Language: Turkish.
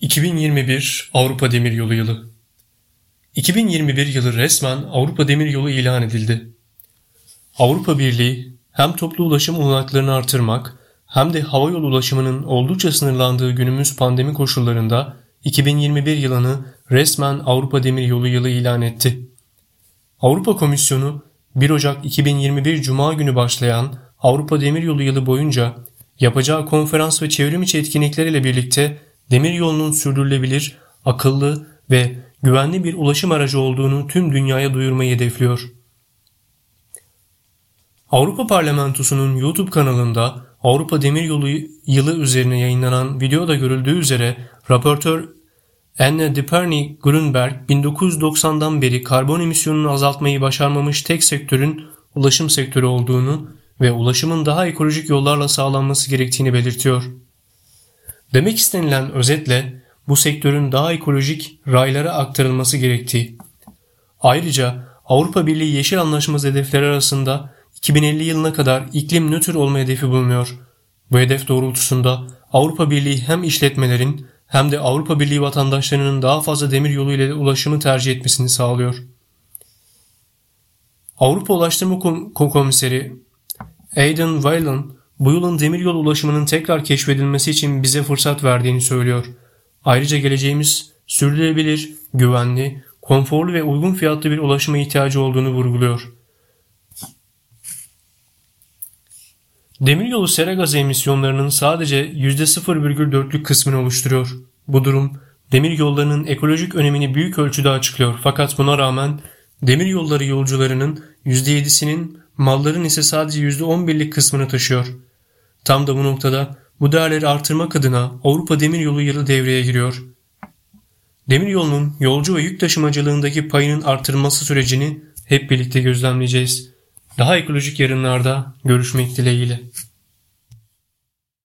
2021 Avrupa Demiryolu Yılı 2021 yılı resmen Avrupa Demiryolu ilan edildi. Avrupa Birliği hem toplu ulaşım olanaklarını artırmak hem de havayolu ulaşımının oldukça sınırlandığı günümüz pandemi koşullarında 2021 yılını resmen Avrupa Demiryolu Yılı ilan etti. Avrupa Komisyonu 1 Ocak 2021 Cuma günü başlayan Avrupa Demiryolu Yılı boyunca yapacağı konferans ve çevrim içi etkinlikleriyle birlikte demiryolunun sürdürülebilir, akıllı ve güvenli bir ulaşım aracı olduğunu tüm dünyaya duyurmayı hedefliyor. Avrupa Parlamentosu'nun YouTube kanalında Avrupa Demiryolu yılı üzerine yayınlanan videoda görüldüğü üzere raportör Anne Deperny Grunberg 1990'dan beri karbon emisyonunu azaltmayı başarmamış tek sektörün ulaşım sektörü olduğunu ve ulaşımın daha ekolojik yollarla sağlanması gerektiğini belirtiyor. Demek istenilen özetle bu sektörün daha ekolojik raylara aktarılması gerektiği. Ayrıca Avrupa Birliği Yeşil Anlaşması hedefleri arasında 2050 yılına kadar iklim nötr olma hedefi bulunuyor. Bu hedef doğrultusunda Avrupa Birliği hem işletmelerin hem de Avrupa Birliği vatandaşlarının daha fazla demir yolu ile ulaşımı tercih etmesini sağlıyor. Avrupa Ulaştırma Komiseri Aidan Whelan bu yılın demiryolu ulaşımının tekrar keşfedilmesi için bize fırsat verdiğini söylüyor. Ayrıca geleceğimiz sürdürülebilir, güvenli, konforlu ve uygun fiyatlı bir ulaşıma ihtiyacı olduğunu vurguluyor. Demiryolu sera gazı emisyonlarının sadece %0,4'lük kısmını oluşturuyor. Bu durum demir yollarının ekolojik önemini büyük ölçüde açıklıyor. Fakat buna rağmen demir yolları yolcularının %7'sinin malların ise sadece %11'lik kısmını taşıyor. Tam da bu noktada bu değerleri artırmak adına Avrupa Demiryolu yılı devreye giriyor. Demiryolunun yolcu ve yük taşımacılığındaki payının artırılması sürecini hep birlikte gözlemleyeceğiz. Daha ekolojik yarınlarda görüşmek dileğiyle.